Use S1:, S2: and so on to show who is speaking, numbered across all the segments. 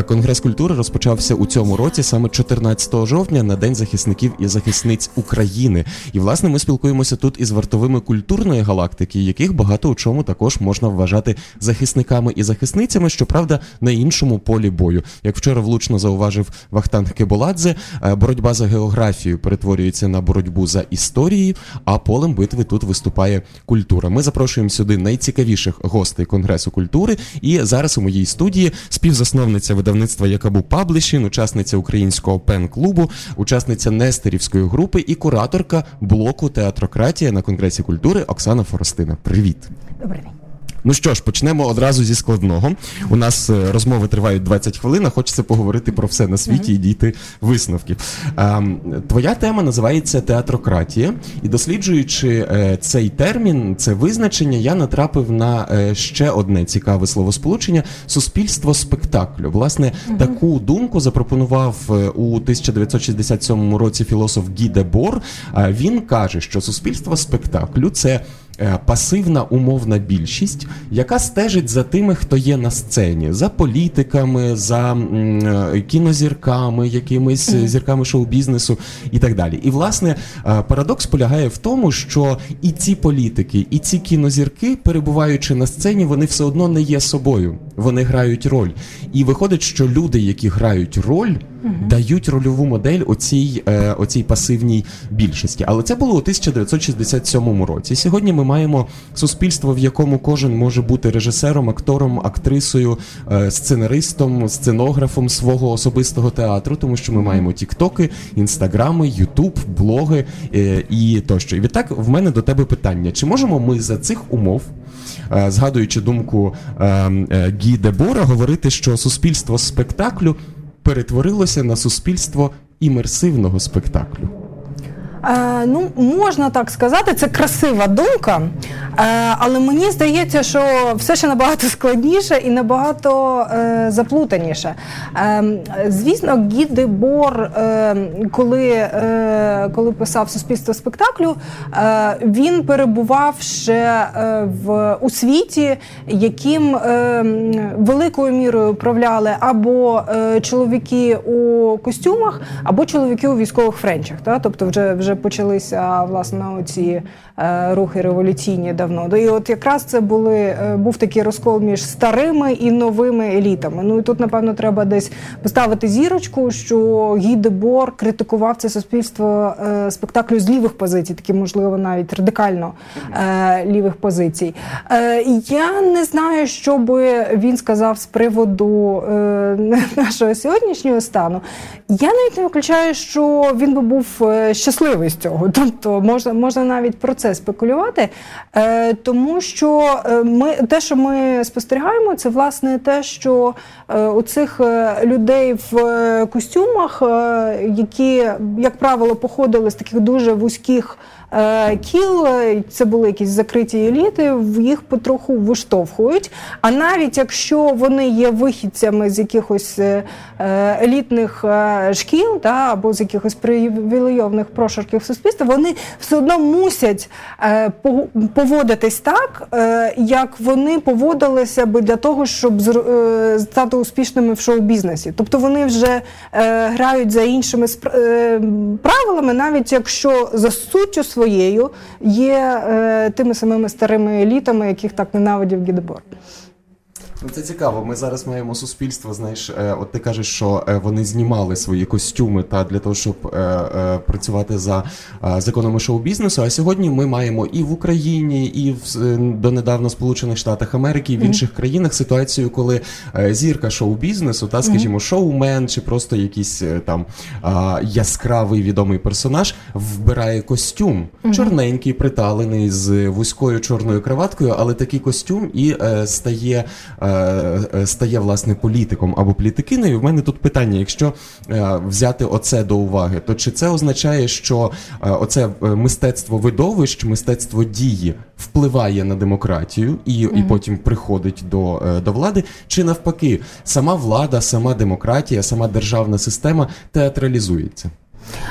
S1: Конгрес культури розпочався у цьому році, саме 14 жовтня, на день захисників і захисниць України. І власне ми спілкуємося тут із вартовими культурної галактики, яких багато у чому також можна вважати захисниками і захисницями, щоправда, на іншому полі бою. Як вчора влучно зауважив Вахтанг Кеболадзе, боротьба за географію перетворюється на боротьбу за історії, а полем битви тут виступає культура. Ми запрошуємо сюди найцікавіших гостей Конгресу культури. І зараз у моїй студії співзасновниця видавництва Якабу Паблішін, учасниця українського пен-клубу, учасниця Нестерівської групи і кураторка блоку Театрократія на Конгресі культури Оксана Форостина. Привіт,
S2: добрий день.
S1: Ну що ж, почнемо одразу зі складного. У нас е, розмови тривають 20 хвилин. а Хочеться поговорити про все на світі і дійти висновків. Ем, твоя тема називається театрократія, і досліджуючи е, цей термін, це визначення, я натрапив на е, ще одне цікаве словосполучення суспільство спектаклю. Власне, таку думку запропонував у 1967 році філософ Гі Дебор. Він каже, що суспільство спектаклю це пасивна умовна більшість, яка стежить за тими, хто є на сцені, за політиками, за е, кінозірками, якимись зірками шоу-бізнесу і так далі. І власне е, парадокс полягає в тому, що і ці політики, і ці кінозірки, перебуваючи на сцені, вони все одно не є собою. Вони грають роль. І виходить, що люди, які грають роль, угу. дають рольову модель оцій, оцій пасивній більшості. Але це було у 1967 році. Сьогодні ми маємо суспільство, в якому кожен може бути режисером, актором, актрисою, е, сценаристом, сценографом свого особистого театру, тому що ми маємо тіктоки, інстаграми, ютуб, блоги е, і тощо. І відтак в мене до тебе питання: чи можемо ми за цих умов? Е, згадуючи думку Гі Дебора, говорити, що суспільство спектаклю перетворилося на суспільство імерсивного спектаклю.
S2: Е, ну, можна так сказати, це красива думка, але мені здається, що все ще набагато складніше і набагато е, заплутаніше. Е, звісно, Гі Бор, е, коли е, коли писав суспільство спектаклю, е, він перебував ще е, в у світі, яким е, великою мірою управляли або е, чоловіки у костюмах, або чоловіки у військових френчах. Тобто, вже вже почалися власне ці е, рухи революційні давно. І от якраз це були е, був такий розкол між старими і новими елітами. Ну і тут, напевно, треба десь поставити зірочку, що Гі Дебор критикував це суспільство е, спектаклю з лівих позицій, такі можливо навіть радикально лівих позицій. Я не знаю, що би він сказав з приводу нашого сьогоднішнього стану. Я навіть не виключаю, що він би був щасливий з цього. Тобто можна можна навіть про це спекулювати, е, тому що е, ми те, що ми спостерігаємо, це власне те, що е, у цих е, людей в е, костюмах, е, які, як правило, походили з таких дуже вузьких. Е, кіл, е, це були якісь закриті еліти, їх потроху виштовхують. А навіть якщо вони є вихідцями з якихось е, елітних шкіл та, або з якихось привілейованих прошарків суспільства, вони все одно мусять поводитись так, як вони поводилися би для того, щоб стати успішними в шоу-бізнесі. Тобто вони вже грають за іншими правилами, навіть якщо за суттю своєю своєю є е, тими самими старими елітами, яких так ненавидів Гідебор.
S1: Ну, це цікаво. Ми зараз маємо суспільство. Знаєш, е, от ти кажеш, що е, вони знімали свої костюми та для того, щоб е, працювати за законами шоу-бізнесу. А сьогодні ми маємо і в Україні, і в донедавна Сполучених Штатах Америки, і в інших mm-hmm. країнах ситуацію, коли зірка шоу-бізнесу, та скажімо, шоумен чи просто якийсь там яскравий відомий персонаж вбирає костюм, mm-hmm. чорненький, приталений з вузькою чорною краваткою, але такий костюм і стає. Е, е, стає власне політиком або політикиною. В мене тут питання: якщо е, взяти оце до уваги, то чи це означає, що оце мистецтво видовищ, мистецтво дії впливає на демократію і mm-hmm. і потім приходить до, до влади, чи навпаки, сама влада, сама демократія, сама державна система театралізується?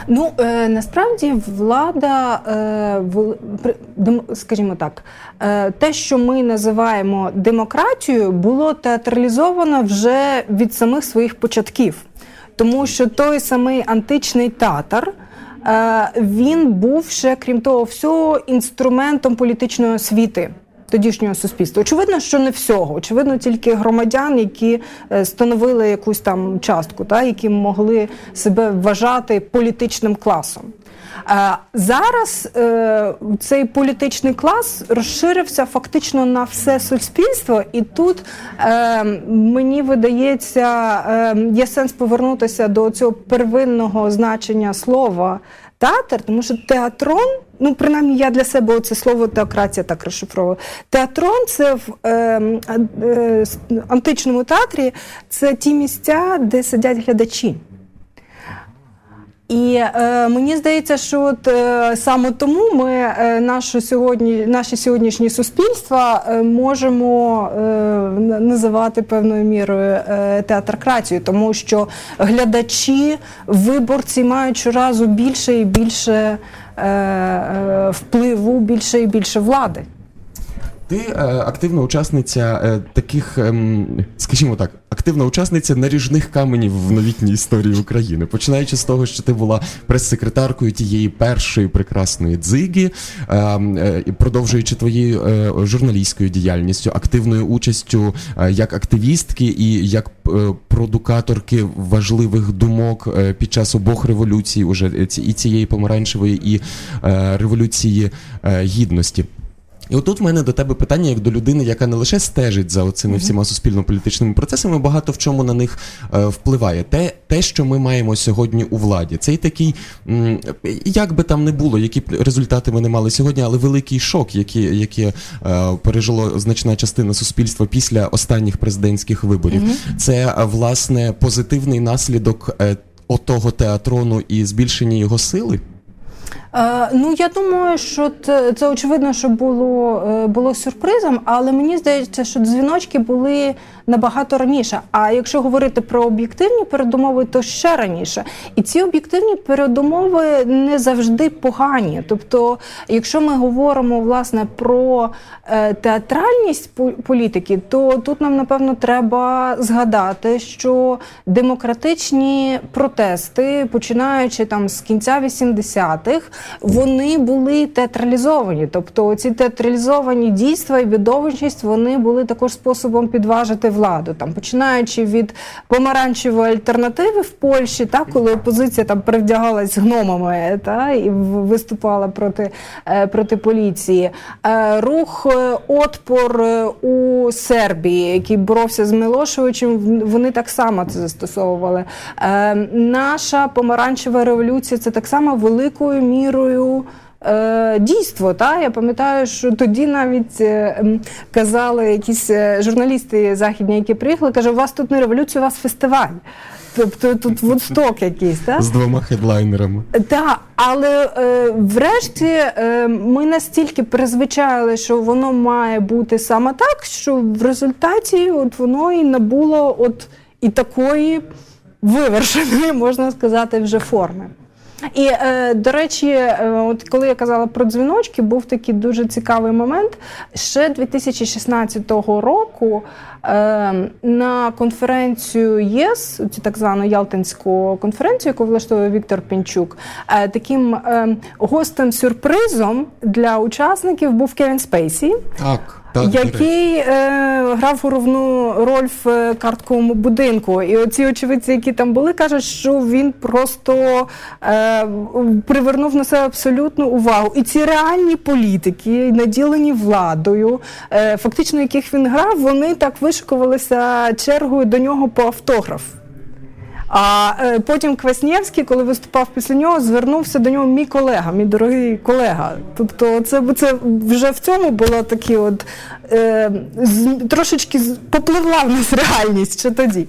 S2: Ну е, насправді влада, е, скажімо так, е, те, що ми називаємо демократією, було театралізовано вже від самих своїх початків, тому що той самий античний татар. Він був ще, крім того, всього інструментом політичної освіти тодішнього суспільства. Очевидно, що не всього. Очевидно, тільки громадян, які е, становили якусь там частку, та які могли себе вважати політичним класом. Зараз е, цей політичний клас розширився фактично на все суспільство, і тут е, мені видається, є сенс повернутися до цього первинного значення слова театр, тому що театрон, ну принаймні я для себе це слово теократія так розшифровую. Театрон це в е, е, античному театрі це ті місця, де сидять глядачі. І е, мені здається, що от е, саме тому ми е, нашу сьогодні, наші сьогоднішні суспільства е, можемо е, називати певною мірою е, театрократією, тому що глядачі, виборці мають щоразу більше і більше впливу, більше і більше влади.
S1: Ти е, активна учасниця е, таких, е, скажімо так, активна учасниця наріжних каменів в новітній історії України, починаючи з того, що ти була прес-секретаркою тієї першої прекрасної дзиги, е, е, продовжуючи твоєю журналістською діяльністю, активною участю як активістки і як продукаторки важливих думок під час обох революцій, уже і цієї помаранчевої, і революції гідності. І отут в мене до тебе питання, як до людини, яка не лише стежить за цими всіма суспільно-політичними процесами, багато в чому на них е, впливає. Те, те, що ми маємо сьогодні у владі, цей такий, м, як би там не було, які б результати ми не мали сьогодні, але великий шок, який який е, пережило значна частина суспільства після останніх президентських виборів. Mm-hmm. Це власне позитивний наслідок е, отого театрону і збільшення його сили.
S2: Е, ну я думаю, що це, це очевидно, що було е, було сюрпризом, але мені здається, що дзвіночки були набагато раніше. А якщо говорити про об'єктивні передумови, то ще раніше. І ці об'єктивні передумови не завжди погані. Тобто, якщо ми говоримо власне про е, театральність політики, то тут нам напевно треба згадати, що демократичні протести, починаючи там з кінця 80-х, вони були театралізовані. Тобто ці театралізовані дійства і відовищність вони були також способом підважити владу, там починаючи від помаранчевої альтернативи в Польщі, та коли опозиція там перевдягалась гномами та і виступала проти е, проти поліції. Е, рух е, отпор у Сербії, який боровся з Милошевичем, вони так само це застосовували. Наша помаранчева революція це так само великою мірою е, дійство. Та? Я пам'ятаю, що тоді навіть е, казали якісь е, журналісти західні, які приїхали, каже, у вас тут не революція, у вас фестиваль. Тобто тут вудсток якийсь, так?
S1: З двома хедлайнерами.
S2: Так, але е, врешті е, ми настільки призвичайли, що воно має бути саме так, що в результаті от воно і набуло от і такої вивершеної, можна сказати, вже форми. І е, до речі, е, от коли я казала про дзвіночки, був такий дуже цікавий момент. Ще 2016 року е, на конференцію ЄС, цю так звану Ялтинську конференцію, яку влаштовує Віктор Пінчук, таким гостем сюрпризом для учасників був Кевін Спейсі.
S1: Так.
S2: Так, який е, грав головну роль в е, картковому будинку. І оці очевидці, які там були, кажуть, що він просто е, привернув на себе абсолютну увагу. І ці реальні політики, наділені владою, е, фактично яких він грав, вони так вишикувалися чергою до нього по автограф. А е, потім Кваснєвський, коли виступав після нього, звернувся до нього мій колега, мій дорогий колега. Тобто, це це вже в цьому було такі, от е, з, трошечки попливла в нас реальність ще тоді.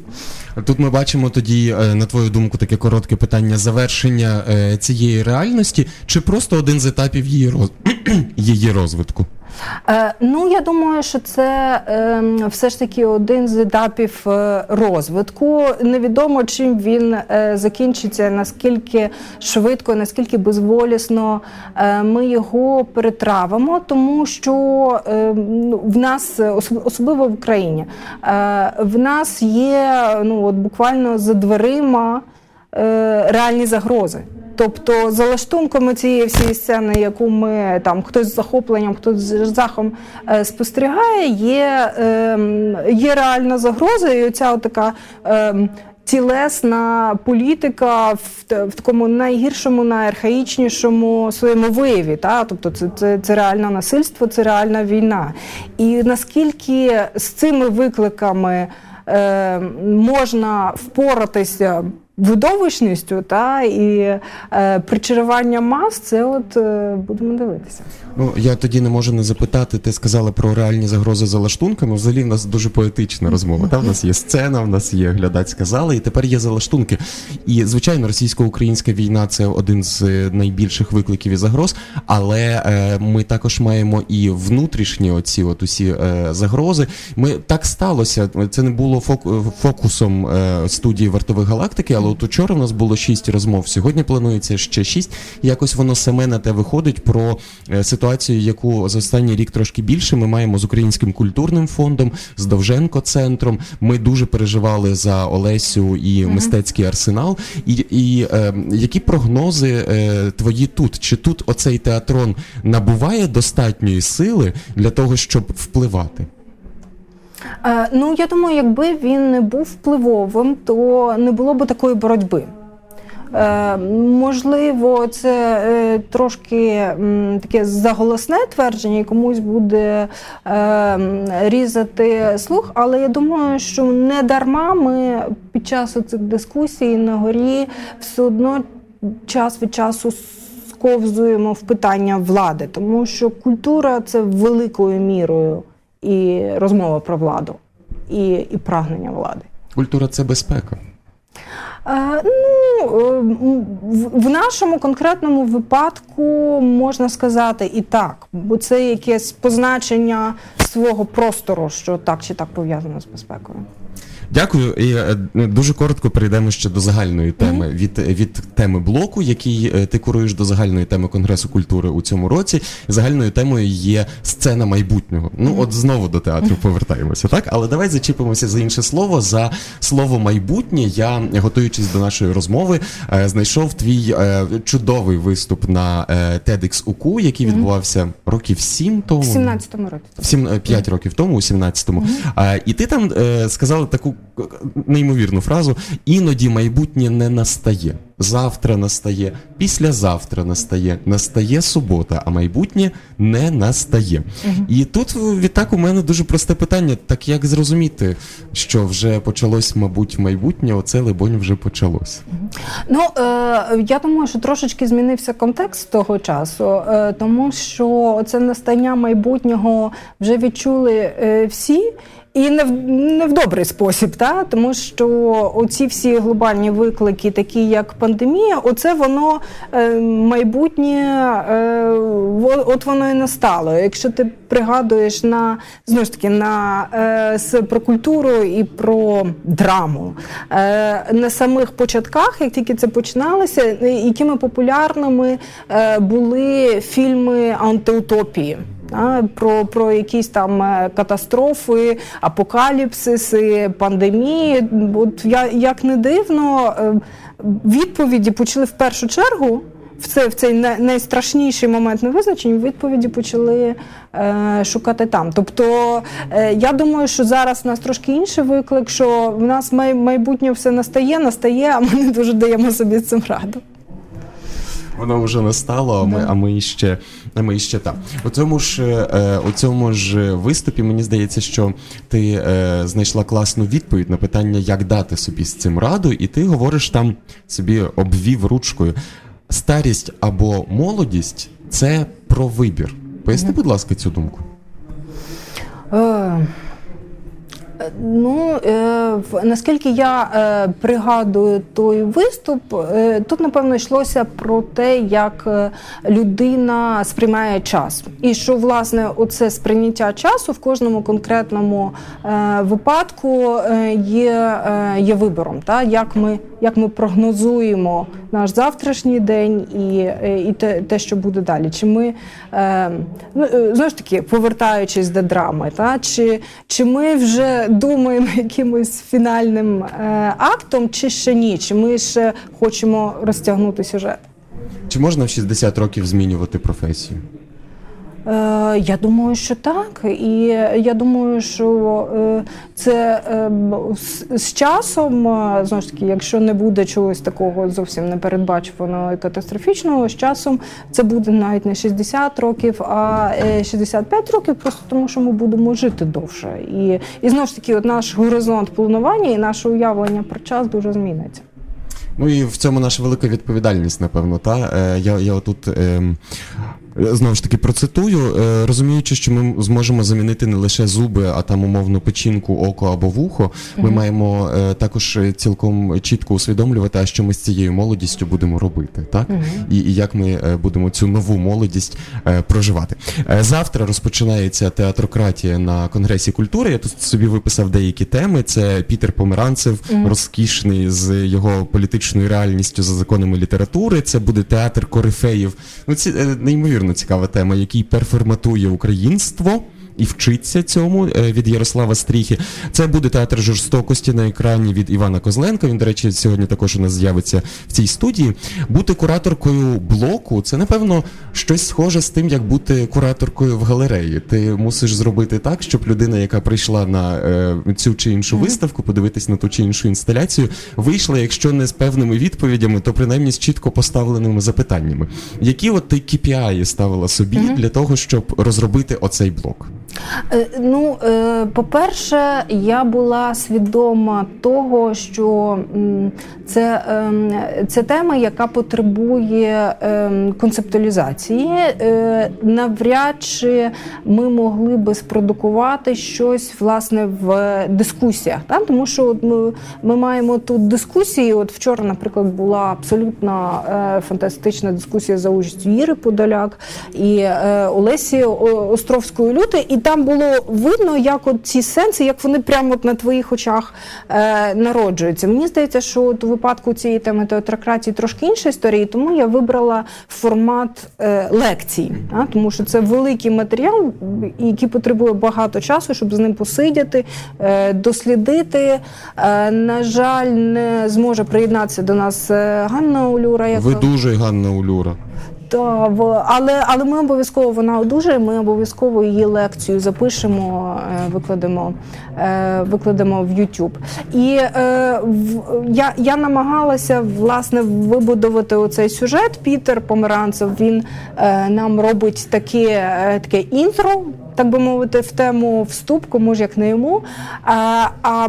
S1: Тут ми бачимо тоді, е, на твою думку, таке коротке питання завершення е, цієї реальності, чи просто один з етапів її роз... її розвитку?
S2: Е, ну, я думаю, що це е, все ж таки один з етапів е, розвитку. Невідомо, чим він е, закінчиться, наскільки швидко, наскільки безволісно ми його перетравимо, тому що е, ну, в нас, особливо в Україні, в нас є ну, от буквально за дверима реальні загрози. Тобто за лаштунками цієї всієї сцени, яку ми там хтось з захопленням, хтось з жахом е, спостерігає, є е, є реальна загроза, і оця така. Е, Тілесна політика в в такому найгіршому, найархаїчнішому своєму вияві, та тобто це це, це реальне насильство, це реальна війна. І наскільки з цими викликами е, можна впоратися видовищністю та і е, причарування мас, це от е, будемо дивитися.
S1: Ну я тоді не можу не запитати. Ти сказала про реальні загрози за лаштунками. Взагалі в нас дуже поетична розмова. Та в нас є сцена, в нас є глядацька зала, і тепер є залаштунки. І звичайно, російсько-українська війна це один з е, найбільших викликів і загроз. Але е, ми також маємо і внутрішні оці от усі е, загрози. Ми так сталося. Це не було фокусом е, студії вартових галактики, але от учора в нас було шість розмов. Сьогодні планується ще шість. Якось воно саме на те виходить про е, ситуацію, яку за останній рік трошки більше ми маємо з українським культурним фондом, з Довженко центром. Ми дуже переживали за Олесю і мистецький арсенал. І і е, які прогнози е, твої тут? Чи тут оцей театрон набуває достатньої сили для того, щоб впливати?
S2: Е, ну, я думаю, якби він не був впливовим, то не було б такої боротьби. Е, можливо, це е, трошки м, таке заголосне твердження, і комусь буде е, різати слух, але я думаю, що не дарма ми під час цих дискусій на горі все одно час від часу сковзуємо в питання влади, тому що культура це великою мірою і розмова про владу, і, і прагнення влади.
S1: Культура це безпека.
S2: Е, ну, е, В нашому конкретному випадку можна сказати і так, бо це якесь позначення свого простору, що так чи так пов'язано з безпекою.
S1: Дякую. І е, дуже коротко перейдемо ще до загальної теми mm-hmm. від від теми блоку, який е, ти куруєш до загальної теми Конгресу культури у цьому році. Загальною темою є сцена майбутнього. Ну mm-hmm. от знову до театру повертаємося, так? Але давай зачіпимося за інше слово. За слово майбутнє я, готуючись до нашої розмови, е, знайшов твій чудовий виступ на TEDx УКУ, який відбувався років сім тому. В
S2: 17-му
S1: році. П'ять років тому, у 17-му. І ти там сказала таку неймовірну фразу: іноді майбутнє не настає. Завтра настає, післязавтра настає, настає субота, а майбутнє не настає. Угу. І тут відтак у мене дуже просте питання: так як зрозуміти, що вже почалось, мабуть, майбутнє, оце либонь вже почалось. Угу.
S2: Ну е, я думаю, що трошечки змінився контекст того часу, е, тому що це настання майбутнього вже відчули е, всі. І не в не в добрий спосіб, та тому що оці всі глобальні виклики, такі як пандемія, оце воно е, майбутнє, е, от воно і настало. Якщо ти пригадуєш на знову ж таки на е, про культуру і про драму на самих початках, як тільки це починалося, якими популярними були фільми антиутопії про про якісь там е, катастрофи, апокаліпсиси, пандемії. От я як не дивно, е, відповіді почали в першу чергу. В це в цей найстрашніший момент невизначень відповіді почали е, шукати там. Тобто е, я думаю, що зараз у нас трошки інший виклик, що в нас май, майбутнє все настає, настає, а ми не дуже даємо собі цим раду.
S1: Воно вже настало, а ми да. а ми ще а ми ще. У цьому ж е, у цьому ж виступі мені здається, що ти е, знайшла класну відповідь на питання, як дати собі з цим раду, і ти говориш там собі обвів ручкою. Старість або молодість це про вибір. Поясни, будь ласка, цю думку.
S2: Ну е, наскільки я е, пригадую той виступ, е, тут напевно йшлося про те, як людина сприймає час, і що власне оце сприйняття часу в кожному конкретному випадку є є вибором, та? Як ми як ми прогнозуємо наш завтрашній день і і те, те, що буде далі. Чи ми ну, знову ж таки повертаючись до драми, та? Чи, чи ми вже думаємо якимось фінальним е, актом, чи ще ні? Чи ми ще хочемо розтягнути сюжет?
S1: Чи можна в 60 років змінювати професію?
S2: Е, я думаю, що так, і я думаю, що е, це е, з часом знову ж таки, якщо не буде чогось такого зовсім непередбачуваного і катастрофічного, з часом це буде навіть не 60 років, а 65 років, просто тому що ми будемо жити довше. І і знову ж таки, от наш горизонт планування і наше уявлення про час дуже зміниться.
S1: Ну і в цьому наша велика відповідальність, напевно. Та я я тут е, Знову ж таки процитую, е, розуміючи, що ми зможемо замінити не лише зуби, а там умовно печінку, око або вухо. Ми mm-hmm. маємо е, також цілком чітко усвідомлювати, а що ми з цією молодістю будемо робити, так mm-hmm. і, і як ми е, будемо цю нову молодість проживати. Завтра розпочинається театрократія на конгресі культури. Я тут собі виписав деякі теми. Це Пітер Померанцев, mm-hmm. розкішний з його політичною реальністю за законами літератури. Це буде театр корифеїв. Ну ці неймовірно неймовірно цікава тема, який перформатує українство і вчиться цьому е, від Ярослава Стріхи. Це буде театр жорстокості на екрані від Івана Козленка. Він, до речі, сьогодні також у нас з'явиться в цій студії. Бути кураторкою блоку це, напевно, щось схоже з тим, як бути кураторкою в галереї. Ти мусиш зробити так, щоб людина, яка прийшла на е, цю чи іншу виставку, подивитись на ту чи іншу інсталяцію, вийшла, якщо не з певними відповідями, то принаймні з чітко поставленими запитаннями. Які от ти KPI ставила собі mm-hmm. для того, щоб розробити оцей блок?
S2: Е, ну, е, по-перше, я була свідома того, що це ем, це тема, яка потребує ем, концептуалізації. Е, навряд чи ми могли би спродукувати щось власне в дискусіях. Так? Тому що ми, ми маємо тут дискусії. От вчора, наприклад, була абсолютно фантастична дискусія за участю Іри Подоляк і Олесі Островської люти. І там було видно, як от ці сенси, як вони прямо от на твоїх очах е, народжуються. Мені здається, що от у випадку цієї теми театрократії трошки інша історія, тому я вибрала формат е, лекцій, а? тому що це великий матеріал, який потребує багато часу, щоб з ним посидіти, е, дослідити. Е, на жаль, не зможе приєднатися до нас е, Ганна Улюра. Яка...
S1: Ви дуже Ганна Улюра.
S2: Але але ми обов'язково вона одужає. Ми обов'язково її лекцію запишемо, е, викладемо е, викладемо в YouTube. І е, я я намагалася власне вибудувати оцей сюжет. Пітер Померанцев він нам робить таке, таке інтро так би мовити, в тему вступку, може як не йому. А а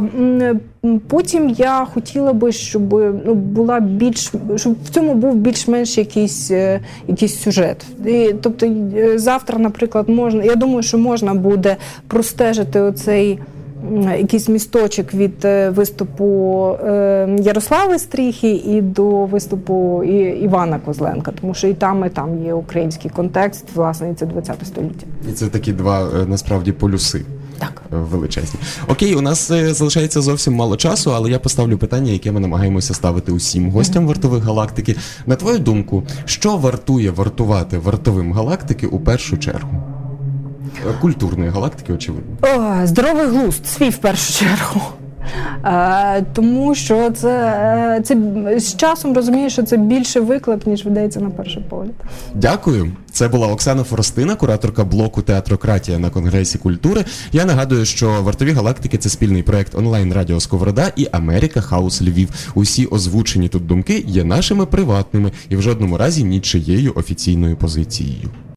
S2: потім я хотіла би, щоб ну, була більш щоб в цьому був більш-менш якийсь е, якийсь сюжет. І, Тобто е, завтра, наприклад, можна. Я думаю, що можна буде простежити оцей якийсь місточок від е, виступу е, Ярослави Стріхи і до виступу Івана Козленка, тому що і там, і там є український контекст, власне, і це 20 століття.
S1: І це такі два е, насправді полюси.
S2: Так,
S1: величезні. Окей, у нас залишається зовсім мало часу, але я поставлю питання, яке ми намагаємося ставити усім гостям вартових галактики. На твою думку, що вартує вартувати вартовим галактики у першу чергу? Культурної галактики, очевидно.
S2: О, Здоровий глузд, свій в першу чергу. Е, тому що це е, це з часом розумію, що це більше виклик, ніж видається на перший погляд.
S1: Дякую. Це була Оксана Форостина, кураторка блоку Театрократія на Конгресі культури. Я нагадую, що вартові галактики це спільний проект онлайн Радіо Сковорода і Америка Хаус Львів. Усі озвучені тут думки є нашими приватними і в жодному разі нічиєю офіційною позицією.